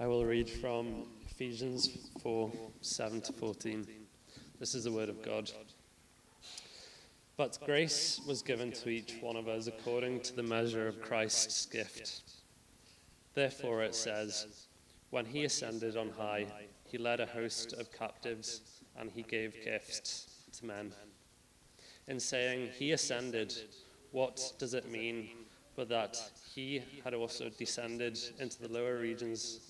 I will read from Ephesians 4 7 to 14. This is the word of God. But grace was given to each one of us according to the measure of Christ's gift. Therefore, it says, When he ascended on high, he led a host of captives and he gave gifts to men. In saying he ascended, what does it mean but that he had also descended into the lower regions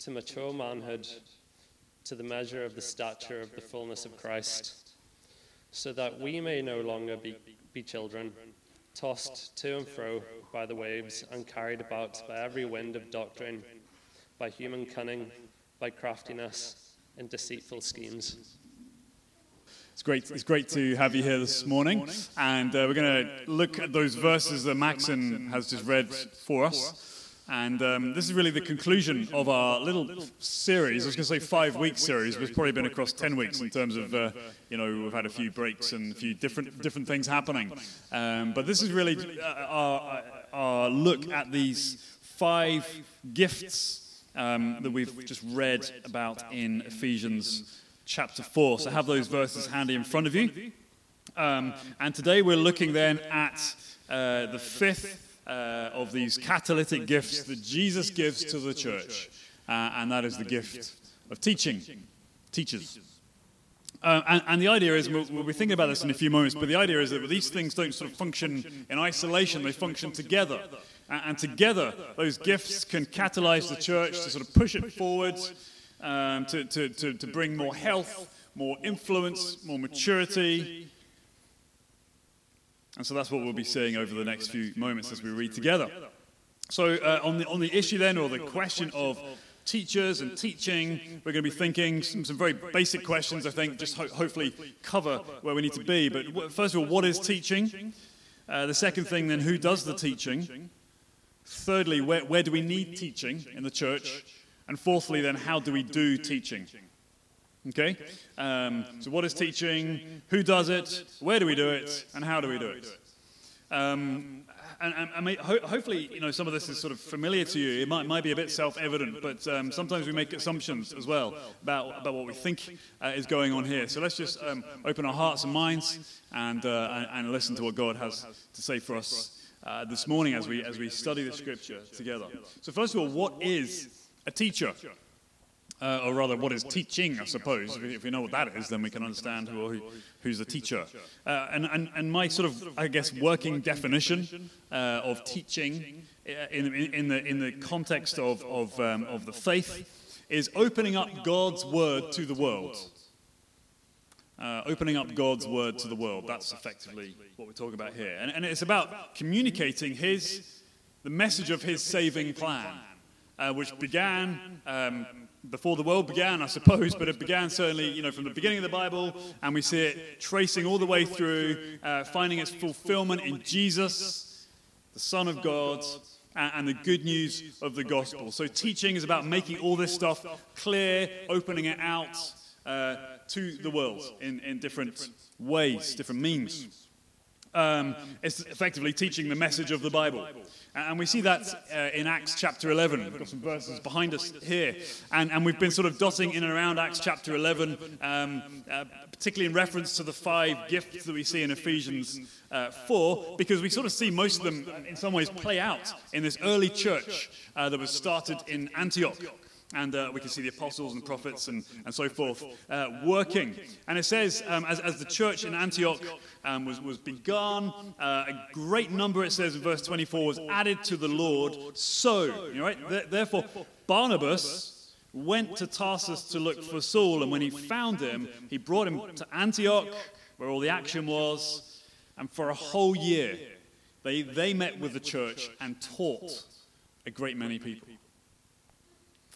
to mature manhood, to the measure of the stature of the fullness of Christ, so that we may no longer be, be children, tossed to and fro by the waves and carried about by every wind of doctrine, by human cunning, by craftiness, and deceitful schemes. It's great, it's great to have you here this morning. And uh, we're going to look at those verses that Maxon has just read for us. And um, this is really the conclusion of our little series. I was going to say five week series, but it's probably been across 10 weeks in terms of, uh, you know, we've had a few breaks and a few different, different things happening. Um, but this is really uh, our, our look at these five gifts um, that we've just read about in Ephesians chapter 4. So have those verses handy in front of you. Um, and today we're looking then at uh, the fifth uh, of these catalytic gifts that Jesus gives to the church, uh, and that is the gift of teaching, teachers. Uh, and, and, the idea is, we'll, we'll, be thinking about this in a few moments, but the idea is that these things don't sort of function in isolation, they function together. And, and together, those gifts can catalyze the church to sort of push it forward um, to, to, to, to bring more health, more influence, more maturity. And so that's what we'll be seeing over the next few moments as we read together. So, uh, on, the, on the issue then, or the question of teachers and teaching, we're going to be thinking some, some very basic questions, I think, just ho- hopefully cover where we need to be. But first of all, what is teaching? Uh, the second thing, then, who does the teaching? Thirdly, where, where do we need teaching in the church? And fourthly, then, how do we do teaching? Okay? Um, so, what is teaching? Who does it? Where do we do it? And how do we do it? Um, and, and, and ho- hopefully, you know, some of this is sort of familiar to you. It might, might be a bit self-evident, but um, sometimes we make assumptions as well about, about what we think uh, is going on here. So let's just um, open our hearts and minds and, uh, and, listen to what God has to say for us uh, this morning as we, as we study the Scripture together. So first of all, what is a teacher. Uh, or rather, what is teaching, I suppose. If we know what that is, then we can understand who, who's the teacher. Uh, and, and, and my sort of, I guess, working definition uh, of teaching uh, in, in, the, in the context of, of, um, of the faith is opening up God's word to the world. Uh, opening up God's word to the world. That's effectively what we're talking about here. And, and it's about communicating His, the message of His saving plan uh, which began um, before the world began, I suppose, but it began certainly, you know, from the beginning of the Bible, and we see it tracing all the way through, uh, finding its fulfillment in Jesus, the Son of God, and, the good news of the gospel. So, teaching is about making all this stuff clear, opening it out uh, to the world in, in different ways, different means. Um, it's effectively teaching the message of the Bible. And we see that uh, in Acts chapter 11. We've got some verses behind us here. And, and we've been sort of dotting in and around Acts chapter 11, um, uh, particularly in reference to the five gifts that we see in Ephesians uh, 4, because we sort of see most of them in some ways play out in this early church uh, that was started in Antioch. And uh, we can see the apostles and prophets and, and so forth uh, working. And it says, um, as, as the church in Antioch um, was, was begun, uh, a great number, it says in verse 24, was added to the Lord. So, you right? Th- therefore, Barnabas went to Tarsus to look for Saul. And when he found him, he brought him to Antioch, where all the action was. And for a whole year, they, they met with the church and taught a great many people.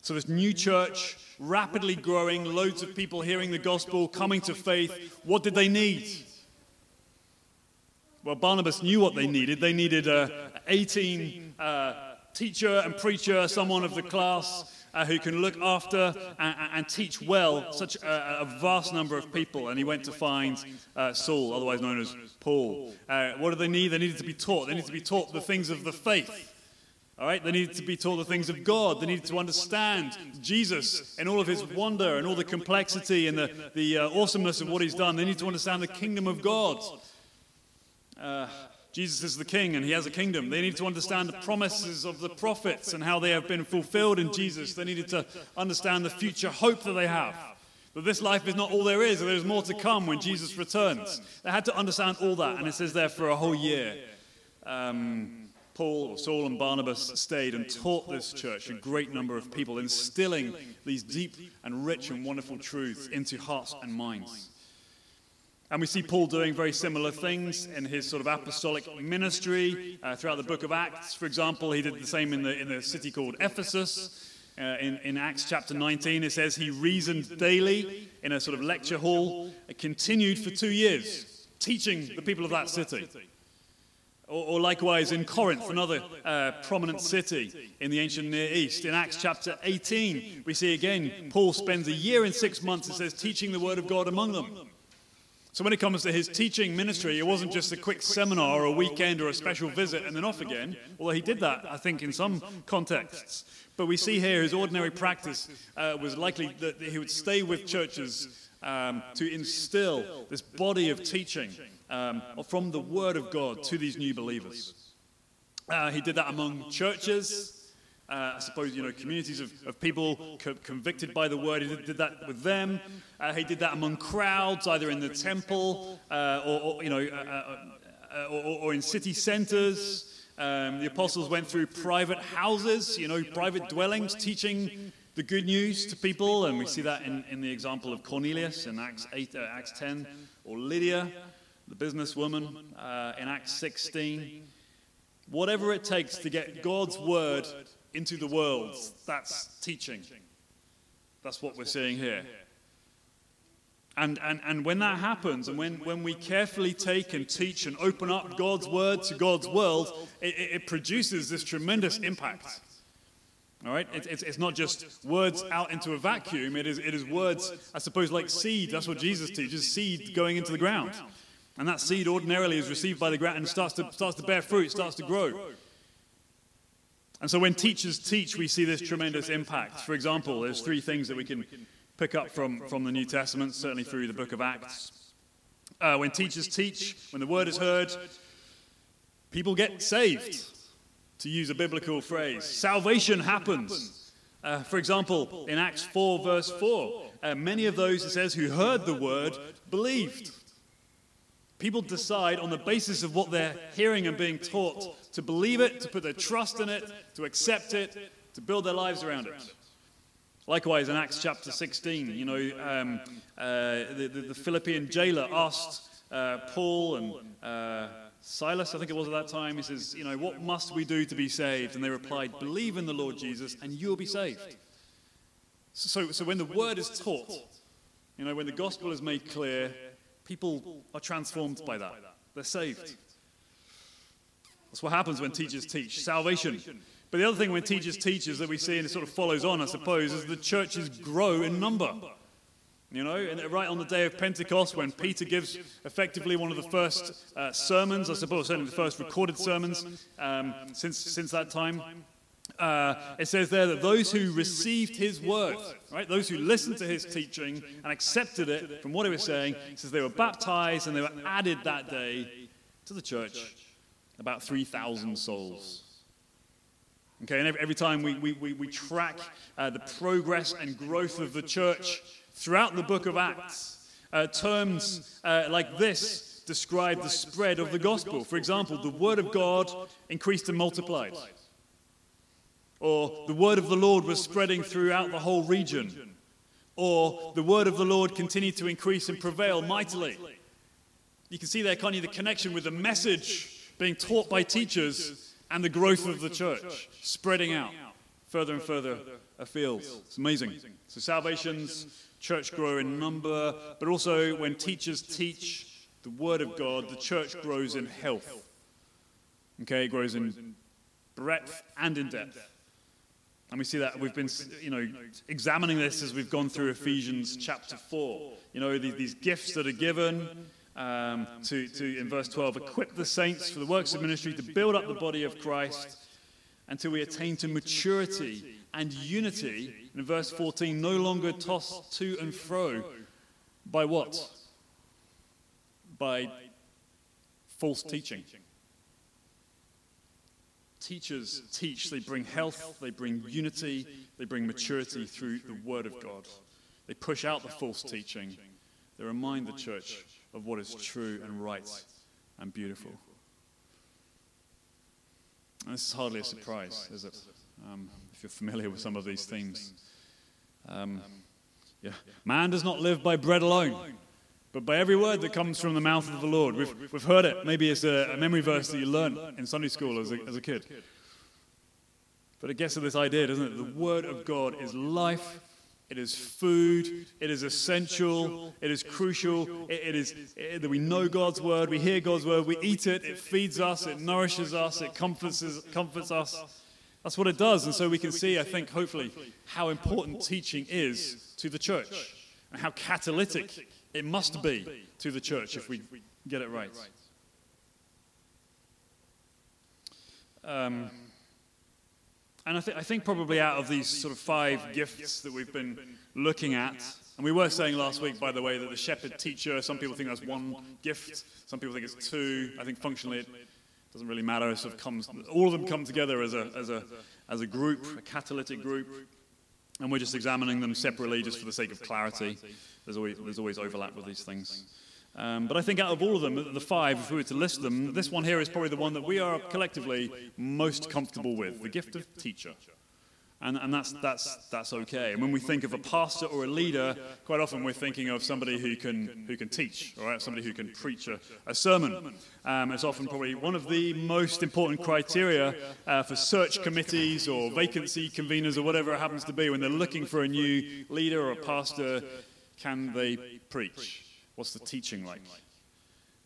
So, this new church rapidly growing, loads of people hearing the gospel, coming to faith. What did they need? Well, Barnabas knew what they needed. They needed a 18 uh, teacher and preacher, someone of the class uh, who can look after and, and teach well such a, a, vast number of people. And he went to find uh, Saul, otherwise known as Paul. Uh, what do they need? They needed to be taught. They needed to be taught the things of the faith. All right, they needed to be taught the things of God. They needed to understand Jesus and all of his wonder and all the complexity and the, the uh, awesomeness of what he's done. They need to understand the kingdom of God. Uh, Jesus is the king and he has a kingdom. They needed to understand the promises of the prophets and how they have been fulfilled in Jesus. They needed to understand the future hope that they have. That this life is not all there is, there's more to come when Jesus returns. They had to understand all that, and it says there for a whole year. Um, Paul, or Saul, and Barnabas stayed and taught this church, a great number of people, instilling these deep and rich and wonderful truths into hearts and minds. And we see Paul doing very similar things in his sort of apostolic ministry uh, throughout the book of Acts. For example, he did the same in the, in the city called Ephesus. Uh, in, in Acts chapter 19, it says he reasoned daily in a sort of lecture hall, it continued for two years, teaching the people of that city. Or, or likewise in Corinth, another uh, prominent city in the ancient Near East. In Acts chapter 18, we see again Paul spends a year and six months, it says, teaching the word of God among them. So when it comes to his teaching ministry, it wasn't just a quick seminar or a weekend or a special visit and then off again, although he did that, I think, in some contexts. But we see here his ordinary practice uh, was likely that he would stay with churches um, to instill this body of teaching um, from the Word of God to these new believers. Uh, he did that among churches. Uh, I suppose, you know, communities of, of people co- convicted by the word. He did, did that with them. Uh, he did that among crowds, either in the temple uh, or, or, you know, uh, uh, or, or, in city centers. Um, the apostles went through private houses, you know, private dwellings, teaching the good news to people. And we see that in, in the example of Cornelius in Acts, 8, uh, Acts 10, or Lydia, the businesswoman uh, in Acts 16. Whatever it takes to get God's word into the world. That's teaching. That's what we're seeing here. And, and, and when that happens, and when, when we carefully take and teach and open up God's word to God's world, it, it produces this tremendous impact. All right? It, it's, it's not just words out into a vacuum, it is, it is words, I suppose, like seed. That's what Jesus teaches seed going into the ground. And that seed ordinarily is received by the ground and starts to, starts to bear fruit, starts to grow. And so when teachers teach, we see this tremendous impact. For example, there's three things that we can pick up from, from the New Testament, certainly through the book of Acts. Uh, when teachers teach, when the word is heard, people get saved, to use a biblical phrase. Salvation happens. Uh, for example, in Acts 4, verse 4, uh, many of those, it says, who heard the word believed. People decide on the basis of what they're hearing and being taught to believe it, to put their trust in it, to accept it, to build their lives around it. Likewise, in Acts chapter 16, you know, um, uh, the, the, the, Philippian jailer asked uh, Paul and uh, Silas, I think it was at that time, he says, you know, what must we do to be saved? And they replied, believe in the Lord Jesus and you'll be saved. So, so when the word is taught, you know, when the gospel is made clear, People are transformed by that. They're saved. That's what happens when teachers teach salvation. But the other thing when teachers teach is that we see, and it sort of follows on, I suppose, is the churches grow in number. You know, and right on the day of Pentecost, when Peter gives effectively one of the first uh, sermons, I suppose, certainly the first recorded sermons um, since, since that time, uh, it says there that those who received his word, right, those who listened to his teaching and accepted it from what he was saying, says they were baptized and they were added that day to the church, about 3,000 souls. Okay, and every, every time we, we, we, we track uh, the progress and growth of the church throughout the book of Acts, uh, terms uh, like this describe the spread of the gospel. For example, the word of God increased and multiplied. Or the word of the Lord was spreading throughout the whole region. Or the word of the Lord continued to increase and prevail mightily. You can see there, can't the connection with the message being taught by teachers and the growth of the church spreading out further and further afield. It's amazing. So salvations, church grow in number, but also when teachers teach the word of God, the church grows in health. Okay, it grows in breadth and in depth. And we see that we've been, you know, examining this as we've gone through Ephesians chapter 4. You know, these, these gifts that are given um, to, to, in verse 12, equip the saints for the works of ministry to build up the body of Christ until we attain to maturity and unity. And in verse 14, no longer tossed to and fro by what? By false teaching teachers teach, they bring health, they bring unity, they bring maturity through the Word of God. They push out the false teaching. They remind the church of what is true and right and beautiful. And this is hardly a surprise, is it? Um, if you're familiar with some of these themes. Um, yeah. Man does not live by bread alone, but by every word that comes from the mouth of the Lord. We've, we've heard it. Maybe it's a, a memory verse that you learned in Sunday school as a, as a kid. But it gets to this idea, doesn't it? The Word of God is life, it is food, it is essential, it is crucial, it, it is it, that we know God's Word, we hear God's Word, we eat it, it feeds us, it nourishes us, it comforts, comforts us. That's what it does. And so we can see, I think, hopefully, how important teaching is to the church and how catalytic it must be to the church if we get it right. Um, and I, th- I, think probably out of these sort of five gifts that we've been looking at, and we were saying last week, by the way, that the shepherd teacher, some people think that's one gift, some people think it's two. I think functionally it doesn't really matter. It sort of comes, all of them come together as a, as a, as a group, a catalytic group, and we're just examining them separately just for the sake of clarity. There's always, there's always overlap with these things. Um, but I think out of all of them, the five, if we were to list them, this one here is probably the one that we are collectively most comfortable with the gift of teacher. And, and that's, that's, that's okay. And when we think of a pastor or a leader, quite often we're thinking of somebody who can, who can teach, all right? somebody who can preach a, a sermon. Um, it's often probably one of the most important criteria uh, for search committees or vacancy conveners or whatever it happens to be when they're looking for a new leader or a pastor can they preach? What's the teaching like?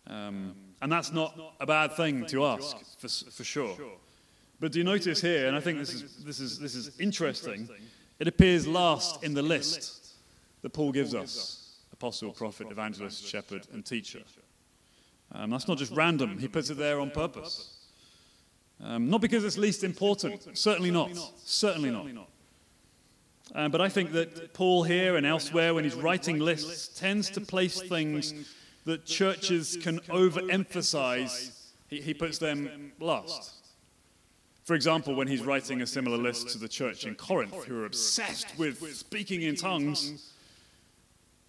Um, and that's not a bad thing to ask, for, for sure. But do you notice here, and I think this is, this, is, this is interesting, it appears last in the list that Paul gives us apostle, prophet, evangelist, shepherd, and teacher. Um, that's not just random, he puts it there on purpose. Um, not because it's least important, certainly not. Certainly not. Um, but I think that Paul here and elsewhere, when he's writing lists, tends to place things that churches can overemphasize. He, he puts them last. For example, when he's writing a similar list to the church in Corinth, who are obsessed with speaking in tongues,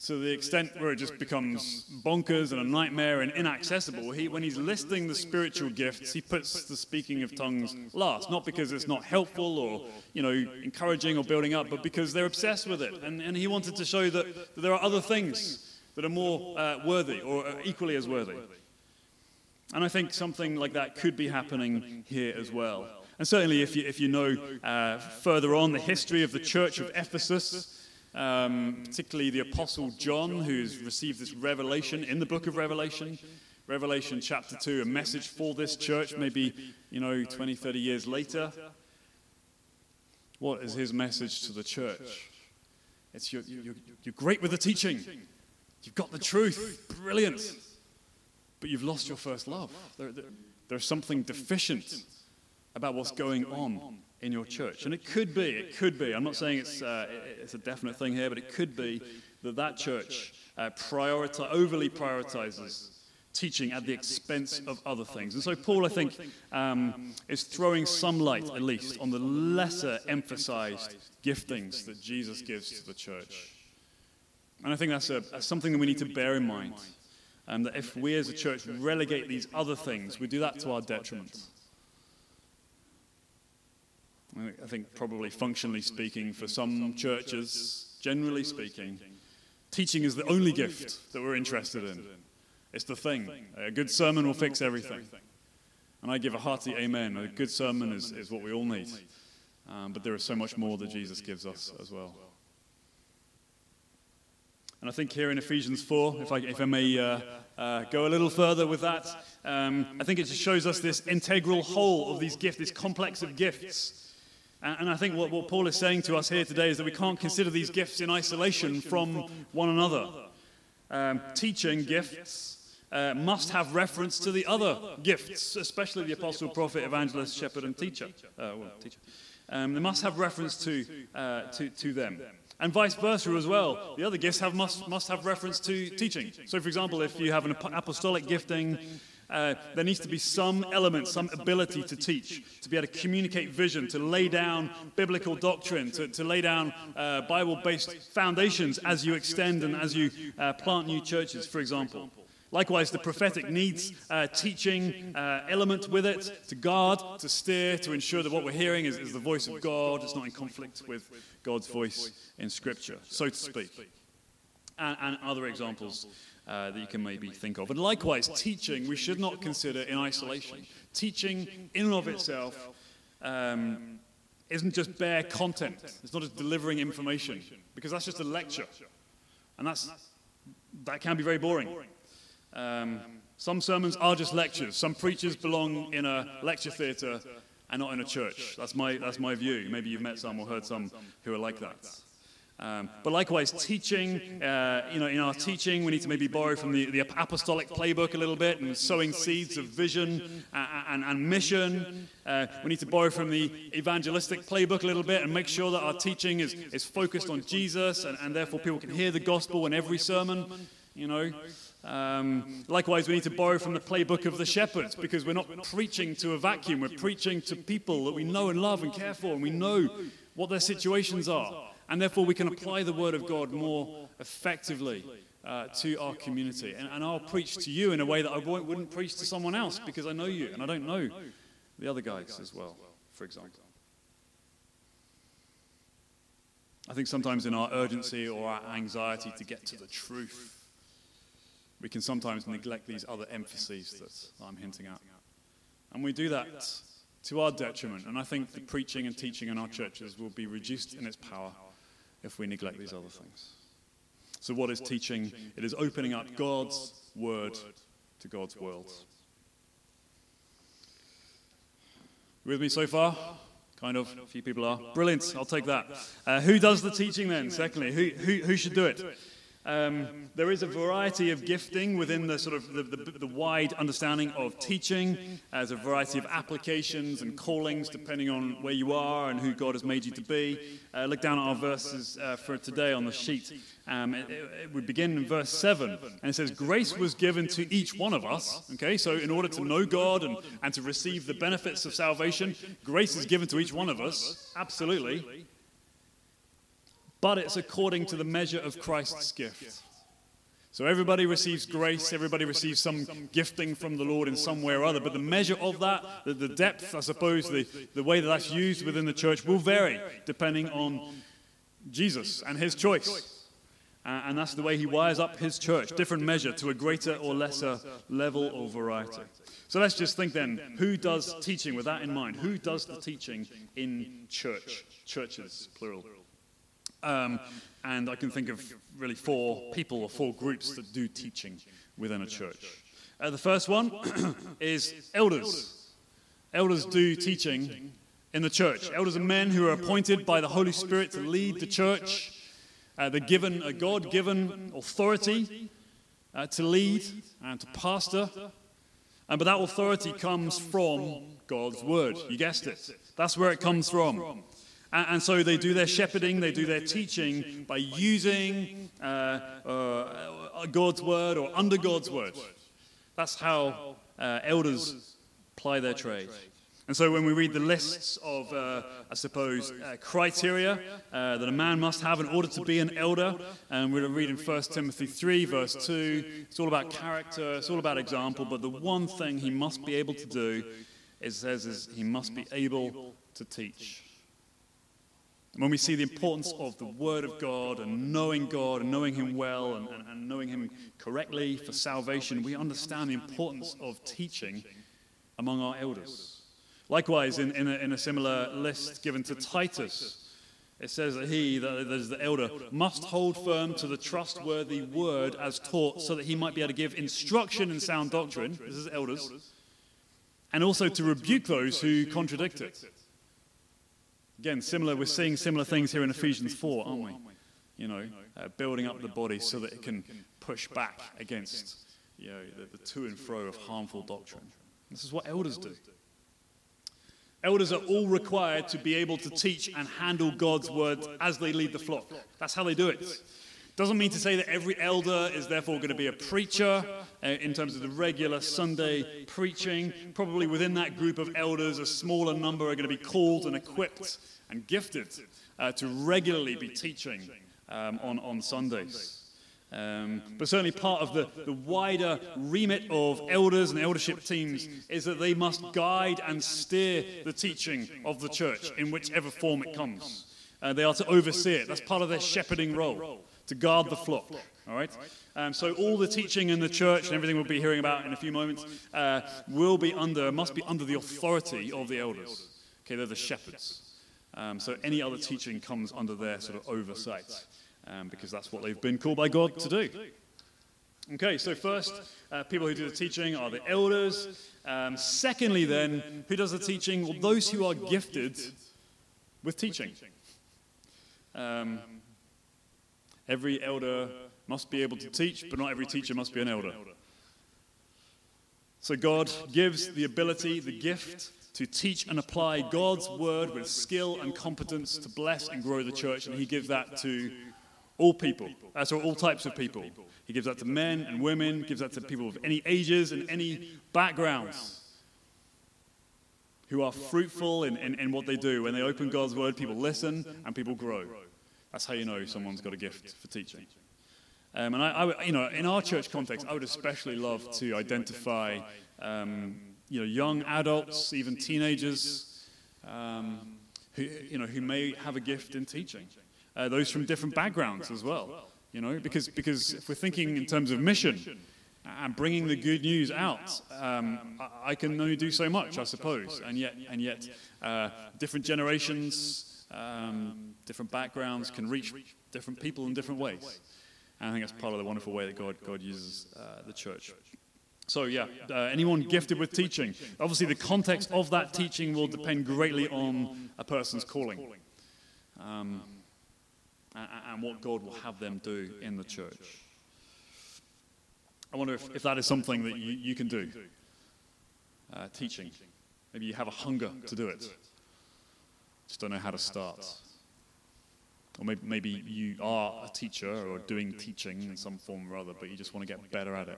to the extent where it just becomes bonkers and a nightmare and inaccessible. He, when he's listing the spiritual gifts, he puts the speaking of tongues last, not because it's not helpful or you know encouraging or building up, but because they're obsessed with it. And, and he wanted to show that, that there are other things that are more uh, worthy or equally as worthy. And I think something like that could be happening here as well. And certainly, if you, if you know uh, further on the history of the church of Ephesus, um, particularly the Apostle John, who's received this revelation in the book of Revelation. Revelation chapter 2, a message for this church, maybe, you know, 20, 30 years later. What is his message to the church? It's you're, you're, you're great with the teaching, you've got the truth, brilliant, but you've lost your first love. There, there, there's something deficient about what's going on in your church. And it could be, it could be, I'm not saying it's, uh, it's a definite thing here, but it could be that that church uh, overly prioritizes teaching at the expense of other things. And so Paul, I think, um, is throwing some light, at least, on the lesser emphasized giftings that Jesus gives to the church. And I think that's a, something that we need to bear in mind. Um, that if we as a church relegate these other things, we do that to our detriment. I think, probably functionally speaking, for some churches, generally speaking, teaching is the only gift that we're interested in. It's the thing. A good sermon will fix everything. And I give a hearty amen. A good sermon is, is what we all need. Um, but there is so much more that Jesus gives us as well. And I think here in Ephesians 4, if I, if I may uh, uh, go a little further with that, um, I think it just shows us this integral whole of these gifts, this complex of gifts. And, I think what, what Paul is saying to us here today is that we can't consider these gifts in isolation from one another. Um, teaching gifts uh, must have reference to the other gifts, especially the apostle, prophet, evangelist, shepherd, and teacher. Uh, well, teacher. Um, they must have reference to, uh, to, to them. And vice versa as well. The other gifts have, must, must have reference to teaching. So, for example, if you have an apostolic gifting, uh, there needs to be some element, some ability to teach, to be able to communicate vision, to lay down biblical doctrine, to, to lay down uh, Bible based foundations as you extend and as you uh, plant new churches, for example. Likewise, the prophetic needs uh, teaching uh, element with it to guard, to steer, to ensure that what we're hearing is, is, the voice of God. It's not in conflict with God's voice in Scripture, so to speak. And, and other examples uh, that you can maybe think of. And likewise, teaching we should not consider in isolation. Teaching, in and of itself, um, isn't just bare content. It's not just delivering information, because that's just a lecture. And that's, that can be very boring. Um, some sermons are just lectures. Some preachers belong in a lecture theatre and not in a church. That's my, that's my view. Maybe you've met some or heard some who are like that. Um, but likewise, teaching, uh, you know, in our teaching, we need to maybe borrow from the, the apostolic playbook a little bit and sowing seeds of vision and, and, and mission. Uh, we need to borrow from the evangelistic playbook a little bit and make sure that our teaching is, is focused on Jesus and, and therefore people can hear the gospel in every sermon, you know. Um, likewise, we need to borrow from the playbook of the shepherds because we're not preaching to a vacuum. We're preaching to people that we know and love and care for, and we know what their situations are. And therefore, we can apply the word of God more effectively uh, to our community. And, and, I'll preach to you in a way that I wouldn't preach to someone else because I know you and I don't know the other guys as well, for example. I think sometimes in our urgency or our anxiety to get to the truth, we can sometimes neglect these other emphases that I'm hinting at. And we do that to our detriment. And I think the preaching and teaching in our churches will be reduced in its power if we neglect these other things. So, what is teaching? It is opening up God's word to God's world. With me so far? Kind of. A few people are. Brilliant. I'll take that. Uh, who does the teaching then? Secondly, who, who, who should do it? Um, there is a variety of gifting within the sort of the, the, the, wide understanding of teaching. There's a variety of applications and callings depending on where you are and who God has made you to be. Uh, look down at our verses uh, for today on the sheet. Um, it, it, begin in verse 7, and it says, Grace was given to each one of us. Okay, so in order to know God and, and to receive the benefits of salvation, grace is given to each one of us. Absolutely but it's according to the measure of Christ's gift. So everybody receives grace, everybody receives some gifting from the Lord in some way or other, but the measure of that, the, depth, I suppose, the, the way that that's used within the church will vary depending on Jesus and his choice. Uh, and that's the way he wires up his church, different measure to a greater or lesser level or variety. So let's just think then who does teaching with that in mind? Who does the teaching in church? Churches, plural. Um, and I can think of really four people or four groups that do teaching within a church. Uh, the first one is elders. Elders do teaching in the church. Elders are men who are appointed by the Holy Spirit to lead the church. Uh, they're given a God given authority uh, to lead and to pastor. Uh, but that authority comes from God's word. You guessed it. That's where it comes from. And, and, so they do their shepherding, they do their teaching by using uh, uh, God's word or under God's word. That's how uh, elders ply their trade. And so when we read the lists of, uh, I suppose, uh, criteria uh, that a man must have in order to be an elder, and we're reading 1 Timothy 3, verse 2, it's all about character, it's all about example, but the one thing he must be able to do, it says, is he must be able to teach. When we see the importance of the Word of God and knowing God and knowing Him well and, and, and, knowing Him correctly for salvation, we understand the importance of teaching among our elders. Likewise, in, in, a, in a similar list given to Titus, it says that he, that is the elder, must hold firm to the trustworthy word as taught, so that he might be able to give instruction in sound doctrine. This is elders. And also to rebuke those who contradict it. Again, similar, we're seeing similar things here in Ephesians 4, aren't we? You know, uh, building up the body so that it can push back against you know, the, the to and fro of harmful doctrine. This is what elders do. Elders are all required to be able to teach and handle God's word as they lead the flock. That's how they do it. Doesn't mean to say that every elder is therefore going to be a preacher uh, in terms of the regular Sunday preaching. Probably within that group of elders, a smaller number are going to be called and equipped and gifted uh, to regularly be teaching um, on, on Sundays. Um, but certainly, part of the, the wider remit of elders and eldership teams is that they must guide and steer the teaching of the church in whichever form it comes. Uh, they are to oversee it. That's part of their shepherding role, to guard the flock. All right? Um, so, all the teaching in the church and everything we'll be hearing about in a few moments uh, will be under, must be under the authority of the elders. Okay, they're the shepherds. Um, so, any other teaching comes under their sort of oversight um, because that's what they've been called by God to do. Okay, so first, uh, people who do the teaching are the elders. Um, secondly, then, who does the teaching? Well, those who are gifted with teaching. Um, every elder must be able to teach, but not every teacher must be an elder. So God gives the ability, the gift, to teach and apply God's word with skill and competence to bless and grow the church, and He gives that to all people. Uh, so all types of people. He gives that to men and women, gives that to people of any ages and any backgrounds who are fruitful in, in, in what they do. When they open God's word, people listen and people grow. That's how you know someone's got a gift for teaching. Um, and I, I, you know, in our church context, I would especially love to identify, um, you know, young adults, even teenagers, um, who, you know, who may have a gift in teaching uh, those from different backgrounds as well. You know, because, because if we're thinking in terms of mission and bringing the good news out, um, I, I, can only do so much, I suppose. And yet, and yet uh, different generations, um, different backgrounds can reach different people in different ways. And I think that's part of the wonderful way that God, God uses uh, the church. So, yeah, uh, anyone gifted with teaching. Obviously, the context of that teaching will depend greatly on a person's calling. Um, and what God will have them do in the church. I wonder if, if that is something that you, you can do. Uh, teaching. Maybe you have a hunger to do it. Just don't know how to start. Or maybe, maybe you are a teacher or doing teaching in some form or other, but you just want to get better at it.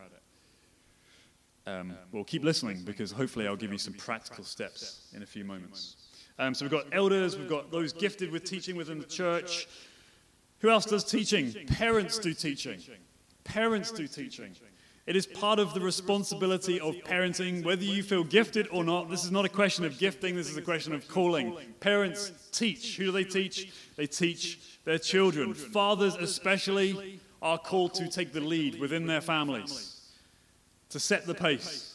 Um, well, keep listening because hopefully I'll give you some practical steps in a few moments. Um, so we've got elders, we've got those gifted with teaching within the church. Who else does teaching? Parents do teaching. Parents do teaching. It is part of the responsibility of parenting, whether you feel gifted or not. This is not a question of gifting, this is a question of calling. Parents teach. Who do they teach? They teach their children. Fathers, especially, are called to take the lead within their families, to set the pace.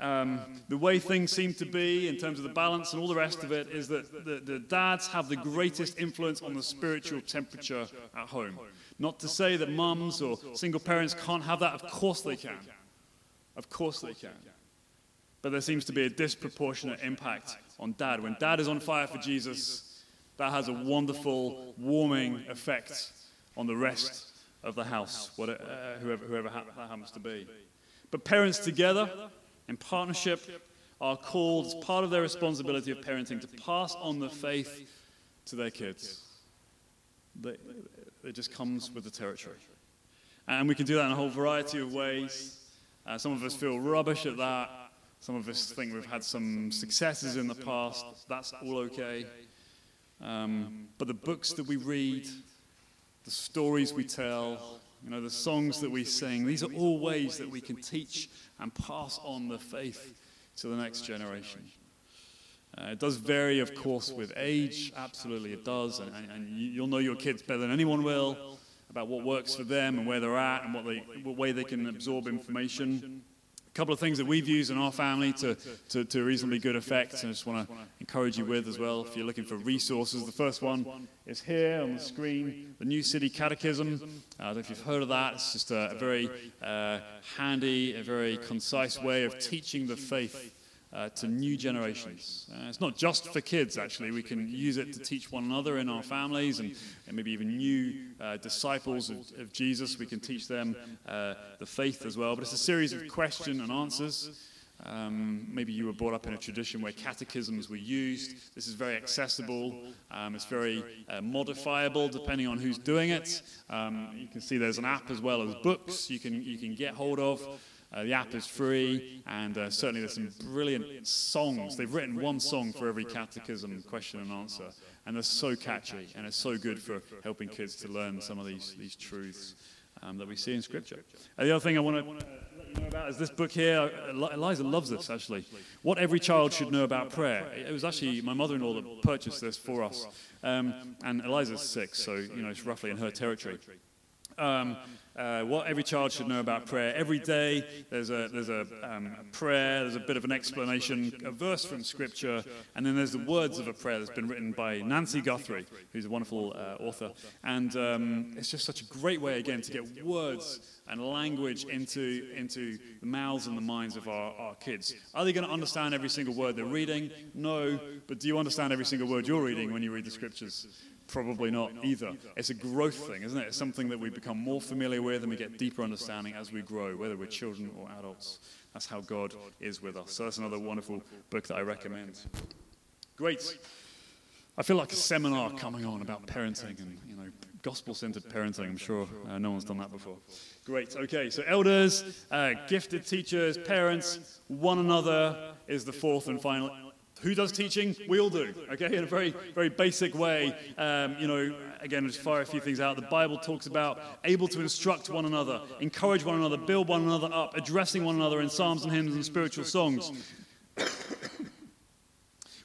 Um, the way things seem to be in terms of the balance and all the rest of it is that the, the, dads have the greatest influence on the spiritual temperature at home. Not to say that mums or single parents can't have that, of course they can. Of course they can. But there seems to be a disproportionate impact on dad. When dad is on fire for Jesus, that has a wonderful warming effect on the rest of the house, whatever, uh, whoever, whoever that happens to be. But parents together, in partnership are called as part of their responsibility of parenting to pass on the faith to their kids. it just comes with the territory. And we can do that in a whole variety of ways. Uh, some of us feel rubbish at that. Some of us think we've had some successes in the past. That's all okay. Um, but the books that we read, the stories we tell, you know, the songs that we sing, these are all ways that we can teach and pass on the faith to the next generation. Uh, it does vary, of course, with age. Absolutely, it does. And, and, and, you'll know your kids better than anyone will about what works for them and where they're at and what, they, what way they can absorb information. Couple of things that we've used in our family to, to, to reasonably good effect, and I just want to encourage you with as well if you're looking for resources. The first one is here on the screen the New City Catechism. Uh, I don't know if you've heard of that. It's just a, a very uh, handy, a very concise way of teaching the faith uh, to new generations. Uh, it's not just for kids, actually. We can use it to teach one another in our families and, and maybe even new uh, disciples of, of, Jesus. We can teach them uh, the faith as well. But it's a series of question and answers. Um, maybe you were brought up in a tradition where catechisms were used. This is very accessible. Um, it's very uh, modifiable depending on who's doing it. Um, you can see there's an app as well as books you can, you can get hold of. Uh, the app is free, and uh, certainly there's some brilliant songs. They've written one song for every catechism question and answer, and they're so catchy, and it's so good for helping kids to learn some of these, these truths um, that we see in Scripture. Uh, the other thing I want to let you know about is this book here. Eliza loves this, actually. What Every Child Should Know About Prayer. It was actually my mother in law that purchased this for us, um, and Eliza's six, so you know it's roughly in her territory. Um, uh, what every child should know about prayer. Every day there's a, there's a, um, a, prayer, there's a bit of an explanation, a verse from Scripture, and then there's the words of a prayer that's been written by Nancy Guthrie, who's a wonderful uh, author. And um, it's just such a great way, again, to get words and language into, into the mouths and the minds of our, our kids. Are they going to understand every single word they're reading? No, but do you understand every single word you're reading when you read the Scriptures? Probably not either. It's a growth thing, isn't it? It's something that we become more familiar with and we get deeper understanding as we grow, whether we're children or adults. That's how God is with us. So that's another wonderful book that I recommend. Great. I feel like a seminar coming on about parenting and, you know, gospel-centered parenting. I'm sure uh, no one's done that before. Great. Okay, so elders, uh, gifted teachers, parents, one another is the fourth and final who does teaching? We all do, okay, in a very, very basic way. Um, you know, again, just fire a few things out. The Bible talks about able to instruct one another, encourage one another, build one another up, addressing one another in psalms and hymns and spiritual songs.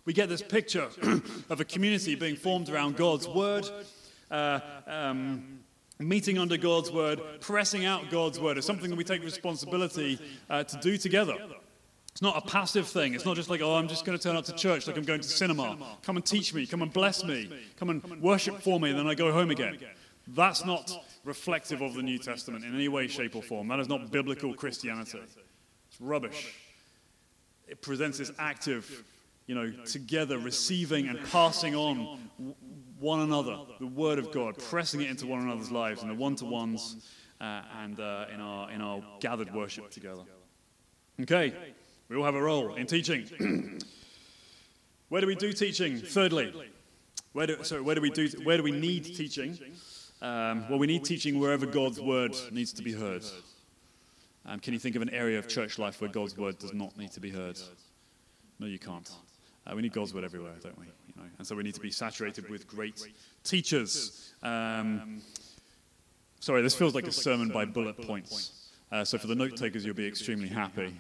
we get this picture of a community being formed around God's word. Uh, um, meeting under God's word, pressing out God's word is something that we take responsibility uh, to do together. It's not a passive thing. It's not just like, oh, I'm just going to turn up to church like I'm going to cinema. Come and teach me. Come and bless me. Come and worship for me, and then I go home again. That's not reflective of the New Testament in any way, shape, or form. That is not biblical Christianity. It's rubbish. It presents this active, you know, together receiving and passing on one another, the Word of God, pressing it into one another's lives in the one to ones uh, and uh, in, our, in our gathered worship together. Okay. We all have a role in teaching. where do we do teaching? Thirdly, where do, sorry, where do we do? Where do we need teaching? Um, well, we need teaching wherever God's word needs to be heard. Um, can you think of an area of church life where God's word does not need to be heard? No, you can't. Uh, we need God's word everywhere, don't we? You know? And so we need to be saturated with great teachers. Um, sorry, this feels like a sermon by bullet points. Uh, so for the note takers, you'll be extremely happy.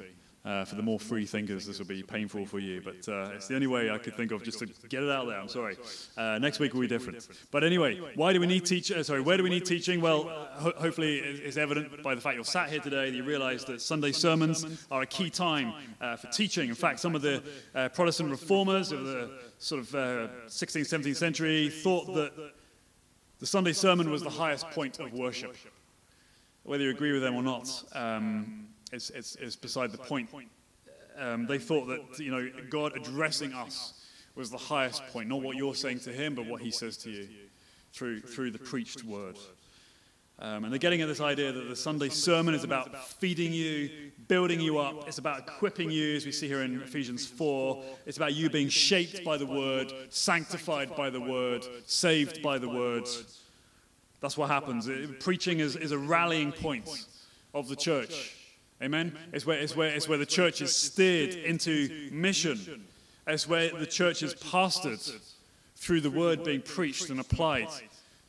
Uh, for the more free thinkers, this will be painful for you, but uh, it's the only way I could think of just to get it out there. I'm sorry. Uh, next week will be different. But anyway, why do we need teaching? Uh, sorry, where do we need teaching? Well, ho- hopefully it's evident by the fact you're sat here today that you realize that Sunday sermons are a key time uh, for teaching. In fact, some of the uh, Protestant reformers of the sort of 16th, 17th century thought that the Sunday sermon was the highest point of worship. Whether you agree with them or not, um, is, is, is beside the point. Um, they thought that, you know, God addressing us was the highest point, not what you're saying to him, but what he says to you through, through the preached word. Um, and they're getting at this idea that the Sunday sermon is about feeding you, building you up. It's about equipping you, as we see here in Ephesians 4. It's about you being shaped by the word, sanctified by the word, saved by the word. That's what happens. Preaching is, is a rallying point of the church. Amen? It's where, it's, where, it's where the church is steered into mission. It's where the church is pastored through the word being preached and applied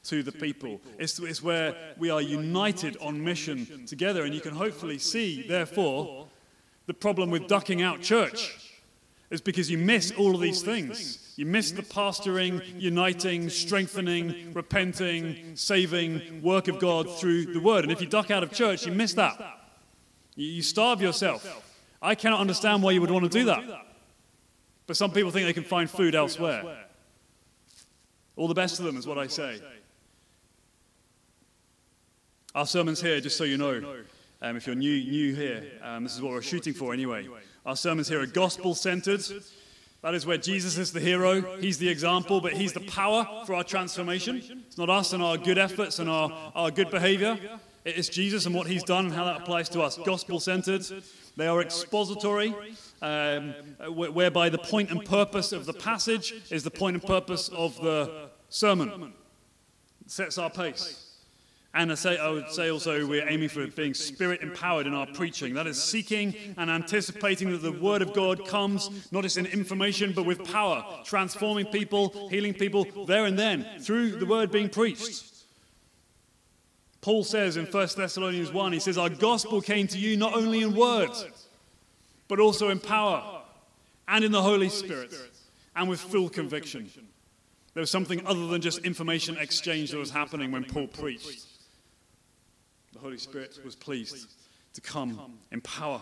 to the people. It's, it's where we are united on mission together. And you can hopefully see, therefore, the problem with ducking out church is because you miss all of these things. You miss the pastoring, uniting, strengthening, repenting, saving work of God through the word. And if you duck out of church, you miss that. You starve yourself I cannot understand why you would want to do that. But some people think they can find food elsewhere. All the best of them is what I say. Our sermons here, just so you know, um, if you're new, new here, um, this is what we're shooting for anyway. Our sermons here are gospel centered. That is where Jesus is the hero, he's the example, but he's the power for our transformation. It's not us and our good efforts and our, our good behavior. It is Jesus and what he's done and how that applies to us. Gospel centered. They are expository, um, whereby the point and purpose of the passage is the point and purpose of the sermon. It sets our pace. And I, say, I would say also we're aiming for being spirit empowered in our preaching. That is seeking and anticipating that the word of God comes not just in information but with power, transforming people, healing people there and then through the word being preached. Paul says in 1 Thessalonians 1, he says, Our gospel came to you not only in word, but also in power and in the Holy Spirit and with full conviction. There was something other than just information exchange that was happening when Paul preached. The Holy Spirit was pleased to come in power.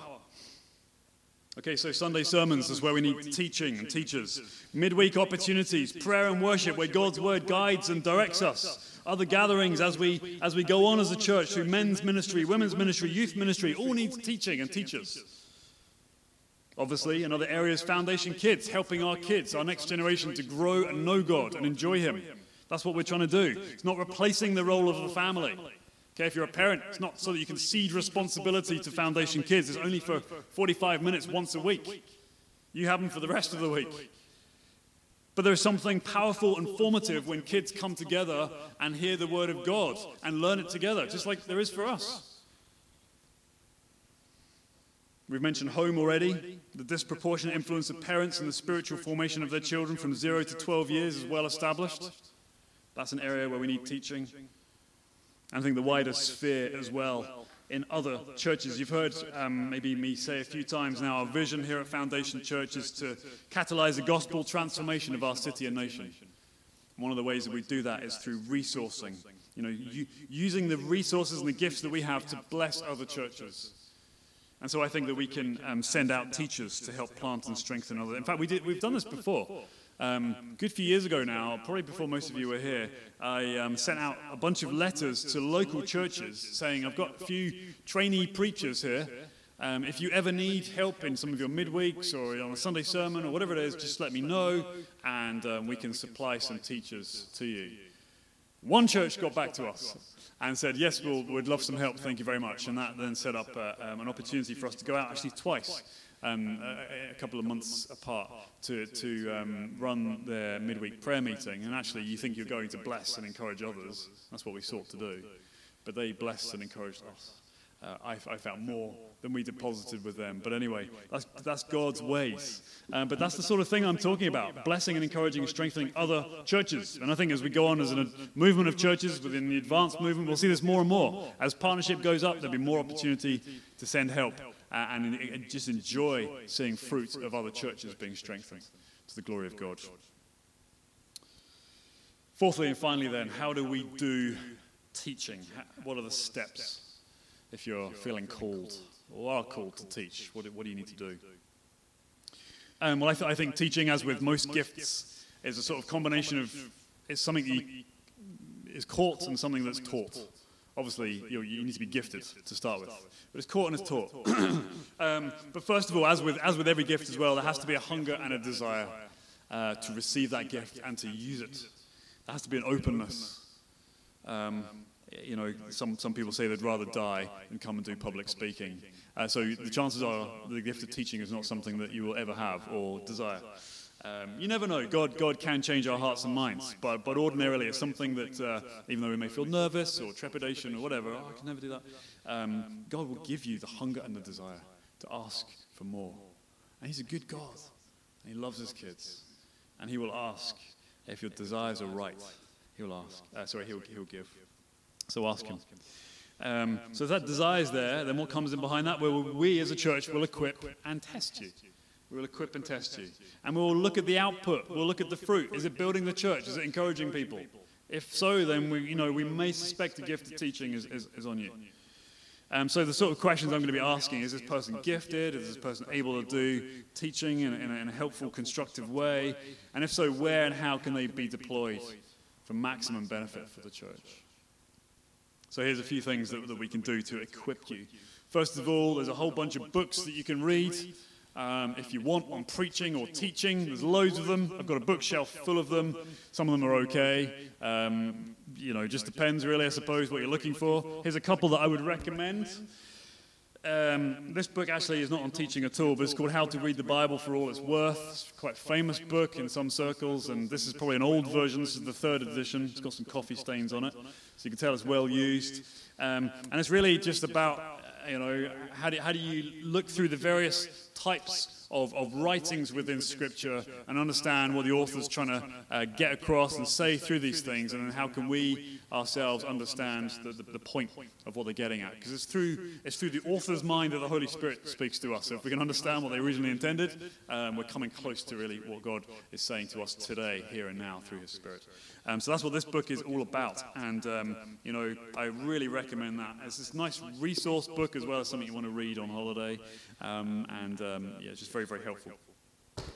Okay, so Sunday sermons is where we need teaching and teachers. Midweek opportunities, prayer and worship, where God's word guides and directs us. Other gatherings as we as we go on as a church through men's ministry, women's ministry, youth ministry, all needs teaching and teachers. Obviously, in other areas, Foundation Kids, helping our kids, our next generation, to grow and know God and enjoy Him. That's what we're trying to do. It's not replacing the role of the family. Okay, if you're a parent, it's not so that you can cede responsibility to Foundation Kids. It's only for 45 minutes once a week. You have them for the rest of the week. But there's something powerful and formative when kids come together and hear the Word of God and learn it together, just like there is for us. We've mentioned home already. The disproportionate influence of parents in the spiritual formation of their children from 0 to 12 years is well established. That's an area where we need teaching. I think the wider sphere as well in other churches. You've heard um, maybe me say a few times now our vision here at Foundation Church is to catalyze the gospel transformation of our city and nation. One of the ways that we do that is through resourcing, you know, using the resources and the gifts that we have to bless other churches. And so I think that we can um, send out teachers to help plant and strengthen others. In fact, we did, we've done this before. Um, good few years ago now, probably before most of you were here, I um, sent out a bunch of letters to local churches saying, I've got a few trainee preachers here. Um, if you ever need help in some of your midweeks or on a Sunday sermon or whatever it is, just let me know and um, we can supply some teachers to you. One church got back to us and said, Yes, we'll, we'd love some help, thank you very much. And that then set up uh, um, an opportunity for us to go out actually twice um, a, a, couple of months apart to, to um, run their midweek prayer meeting. And actually, you think you're going to bless and encourage others. That's what we sought to do. But they blessed and encouraged us. Uh, I, I, found more than we deposited with them. But anyway, that's, that's God's ways. Um, but that's the sort of thing I'm talking about blessing and encouraging and strengthening other churches. And I think as we go on as a movement of churches within the Advance movement, we'll see this more and more. As partnership goes up, there'll be more opportunity to send help uh, and, and just enjoy seeing fruit of other churches being strengthened to the glory of God. Fourthly and finally, then, how do we do teaching? What are the steps if you're feeling called or are called to teach? What, what do you need to do? Um, well, I, th- I, think teaching, as with most gifts, is a sort of combination of it's something that is caught and something that's taught. Obviously, you, you need to be gifted to start with, but it's caught and it's taught. um, but first of all, as with, as with every gift as well, there has to be a hunger and a desire uh, to receive that gift and to use it. There has to be an openness. Um, you know, some, some people say they'd rather die than come and do public speaking. Uh, so the chances are the gift of teaching is not something that you will ever have or desire. Um, you never know. God, God can change our hearts and minds, but, but ordinarily it's something that, uh, even though we may feel nervous or trepidation or whatever, oh, I can never do that, um, God will give you the hunger and the desire to ask for more. And He's a good God. And He loves His kids. And He will ask if your desires are right. He will ask. Uh, sorry, he'll, he'll give. So ask Him. Um, so if that desire is there, then what comes in behind that? Well, we as a church will equip and test you. We'll equip and test you. And we'll look at the output. We'll look at the fruit. Is it building the church? Is it encouraging people? If so, then we, you know, we may suspect the gift of teaching is, is, is on you. Um, so the sort of questions I'm going to be asking is this person gifted? Is this person able to do teaching in, in, a, in a helpful, constructive way? And if so, where and how can they be deployed for maximum benefit for the church? So here's a few things that, that we can do to equip you. First of all, there's a whole bunch of books that you can read. Um, if you want on preaching or teaching, there's loads of them. I've got a bookshelf full of them. Some of them are okay. Um, you know, just depends really, I suppose, what you're looking for. Here's a couple that I would recommend. Um, this book actually is not on teaching at all, but it's called How to Read the Bible for All It's Worth. It's quite famous book in some circles, and this is probably an old version. This is the third edition. It's got some coffee stains on it, so you can tell it's well used. Um, and it's really just about, uh, you know, how do, how do you look through the various types of, of writings within Scripture and understand what the author's trying to uh, get across and say through these things, and then how can we ourselves understand the, the, the point of what they're getting at? Because it's through, it's through the author's mind that the Holy Spirit speaks to us. So if we can understand what they originally intended, um, we're coming close to really what God is saying to us today, here and now, through His Spirit. Um, so that's what this book is all about. And, um, you know, I really recommend that. It's this nice resource book as well as something you want to read on holiday. Um, and, um, yeah, it's just very, very helpful.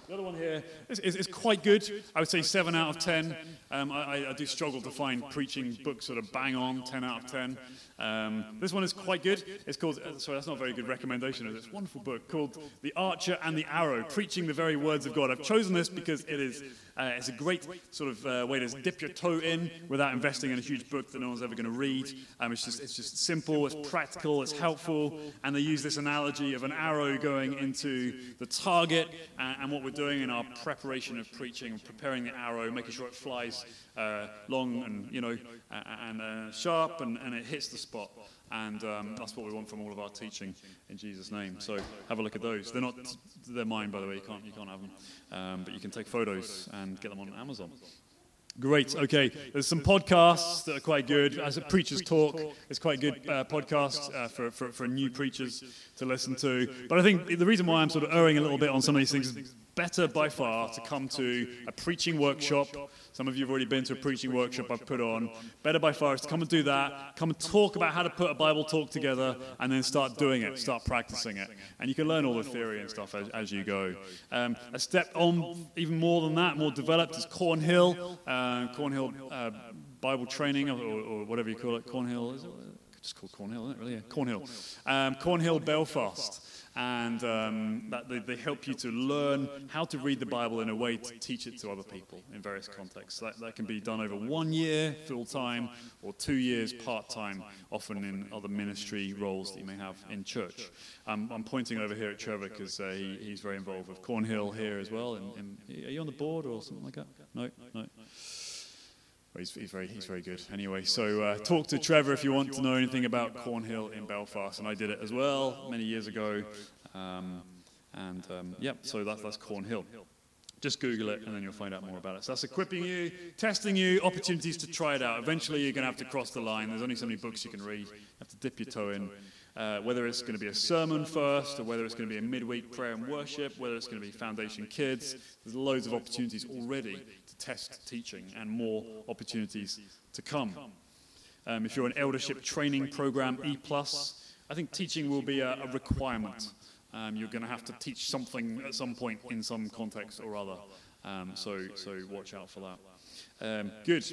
The other one here is, is, is, quite good. I would say 7 out of 10. Um, I, I, do struggle to find preaching books sort of bang on, 10 out of 10. Um, this one is quite good. It's called, uh, sorry, that's not a very good recommendation. It's a wonderful book called The Archer and the Arrow, Preaching the Very Words of God. I've chosen this because it is uh, it's a great sort of uh, way to dip your toe in without investing in a huge book that no one's ever going to read. Um, it's, just, it's just simple, it's practical, it's helpful, and they use this analogy of an arrow going into the target and, and what we're doing in our preparation of preaching preparing the arrow, making sure it flies uh, long and, you know, and uh, sharp and, and it hits the spot. And um, that's what we want from all of our teaching in Jesus' name. So have a look at those. They're not, they're mine, by the way. You can't, you can't have them. Um, but you can take photos and get them on Amazon. Great. Okay. There's some podcasts that are quite good. As a preacher's talk, it's quite a good uh, podcast uh, for, for, for new preachers to listen to. But I think the reason why I'm sort of erring a little bit on some of these things is better by far to come to a preaching workshop. Some of you have already been to a preaching workshop I've put on. Better by far is to come and do that, come and talk about how to put a Bible talk together, and then start doing it, start practicing it. And you can learn all the theory and stuff as, as you go. Um, a step on, even more than that, more developed, is Cornhill. Uh, Cornhill uh, Bible training, or, or, whatever you call it. Cornhill, is it? Just called Cornhill, isn't it? Really? Yeah. Cornhill. Um, Cornhill Belfast and um, that they, they, help you to learn how to read the Bible in a way to teach it to other people in various contexts. That, that can be done over one year full time or two years part time, often in other ministry roles that you may have in church. Um, I'm pointing over here at Trevor because uh, he, he's very involved with Cornhill here as well. In, are you on the board or something like that? No, no. He's, he's, very, he's very good. Anyway, so uh, talk to Trevor if you want to know anything about Cornhill in Belfast. And I did it as well many years ago. Um, and um, yeah, so that's, that's Cornhill. Just Google it and then you'll find out more about it. So that's equipping you, testing you, opportunities to try it out. Eventually, you're going to have to cross the line. There's only so many books you can read. You have to dip your toe in. Uh, whether it's going to be a sermon first, or whether it's going to be a midweek prayer and worship, whether it's going to be Foundation Kids, there's loads of opportunities already to test teaching and more opportunities to come. Um, if you're an eldership training program, E+, I think teaching will be a, a requirement. Um, you're going to have to teach something at some point in some context or other. Um, so, so watch out for that. Um, good.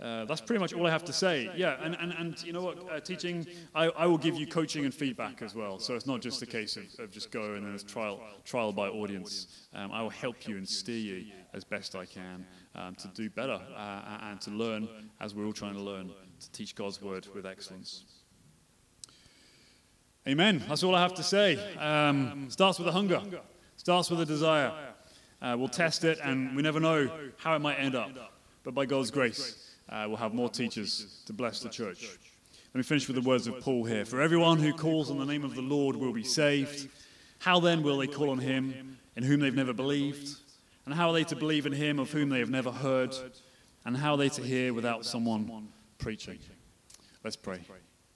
Uh, that's pretty much all I have to say. Yeah, and, and, and you know what? Uh, teaching, I, I will give you coaching and feedback as well. So it's not just a case of, of just go and then trial, trial by audience. Um, I will help you and steer you as best I can um, to do better uh, and to learn as we're all trying to learn to teach God's word with excellence. Amen. That's all I have to say. Um, starts with a hunger, starts with a desire. Uh, we'll test it, and we never know how it might end up. But by God's grace, uh, we'll have more teachers to bless the church. Let me finish with the words of Paul here. For everyone who calls on the name of the Lord will be saved. How then will they call on him in whom they've never believed? And how are they to believe in him of whom they have never heard? And how are they to hear without someone preaching? Let's pray.